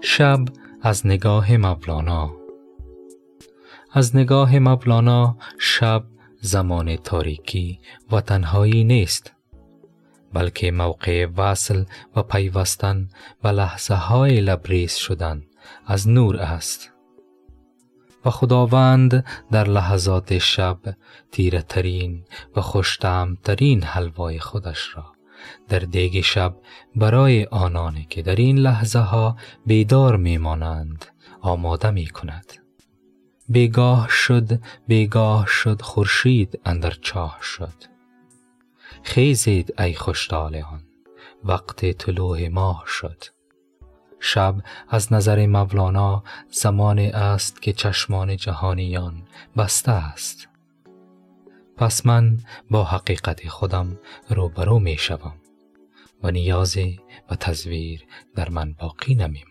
شب از نگاه مولانا از نگاه مولانا شب زمان تاریکی و تنهایی نیست بلکه موقع وصل و پیوستن به لحظه های لبریز شدن از نور است. و خداوند در لحظات شب تیره ترین و ترین حلوای خودش را در دیگ شب برای آنانی که در این لحظه ها بیدار میمانند آماده می کند بیگاه شد بیگاه شد خورشید اندر چاه شد. خیزید ای خوشطالعان وقت طلوع ماه شد. شب از نظر مولانا زمان است که چشمان جهانیان بسته است. پس من با حقیقت خودم روبرو می شوم و نیازی و تصویر در من باقی نمی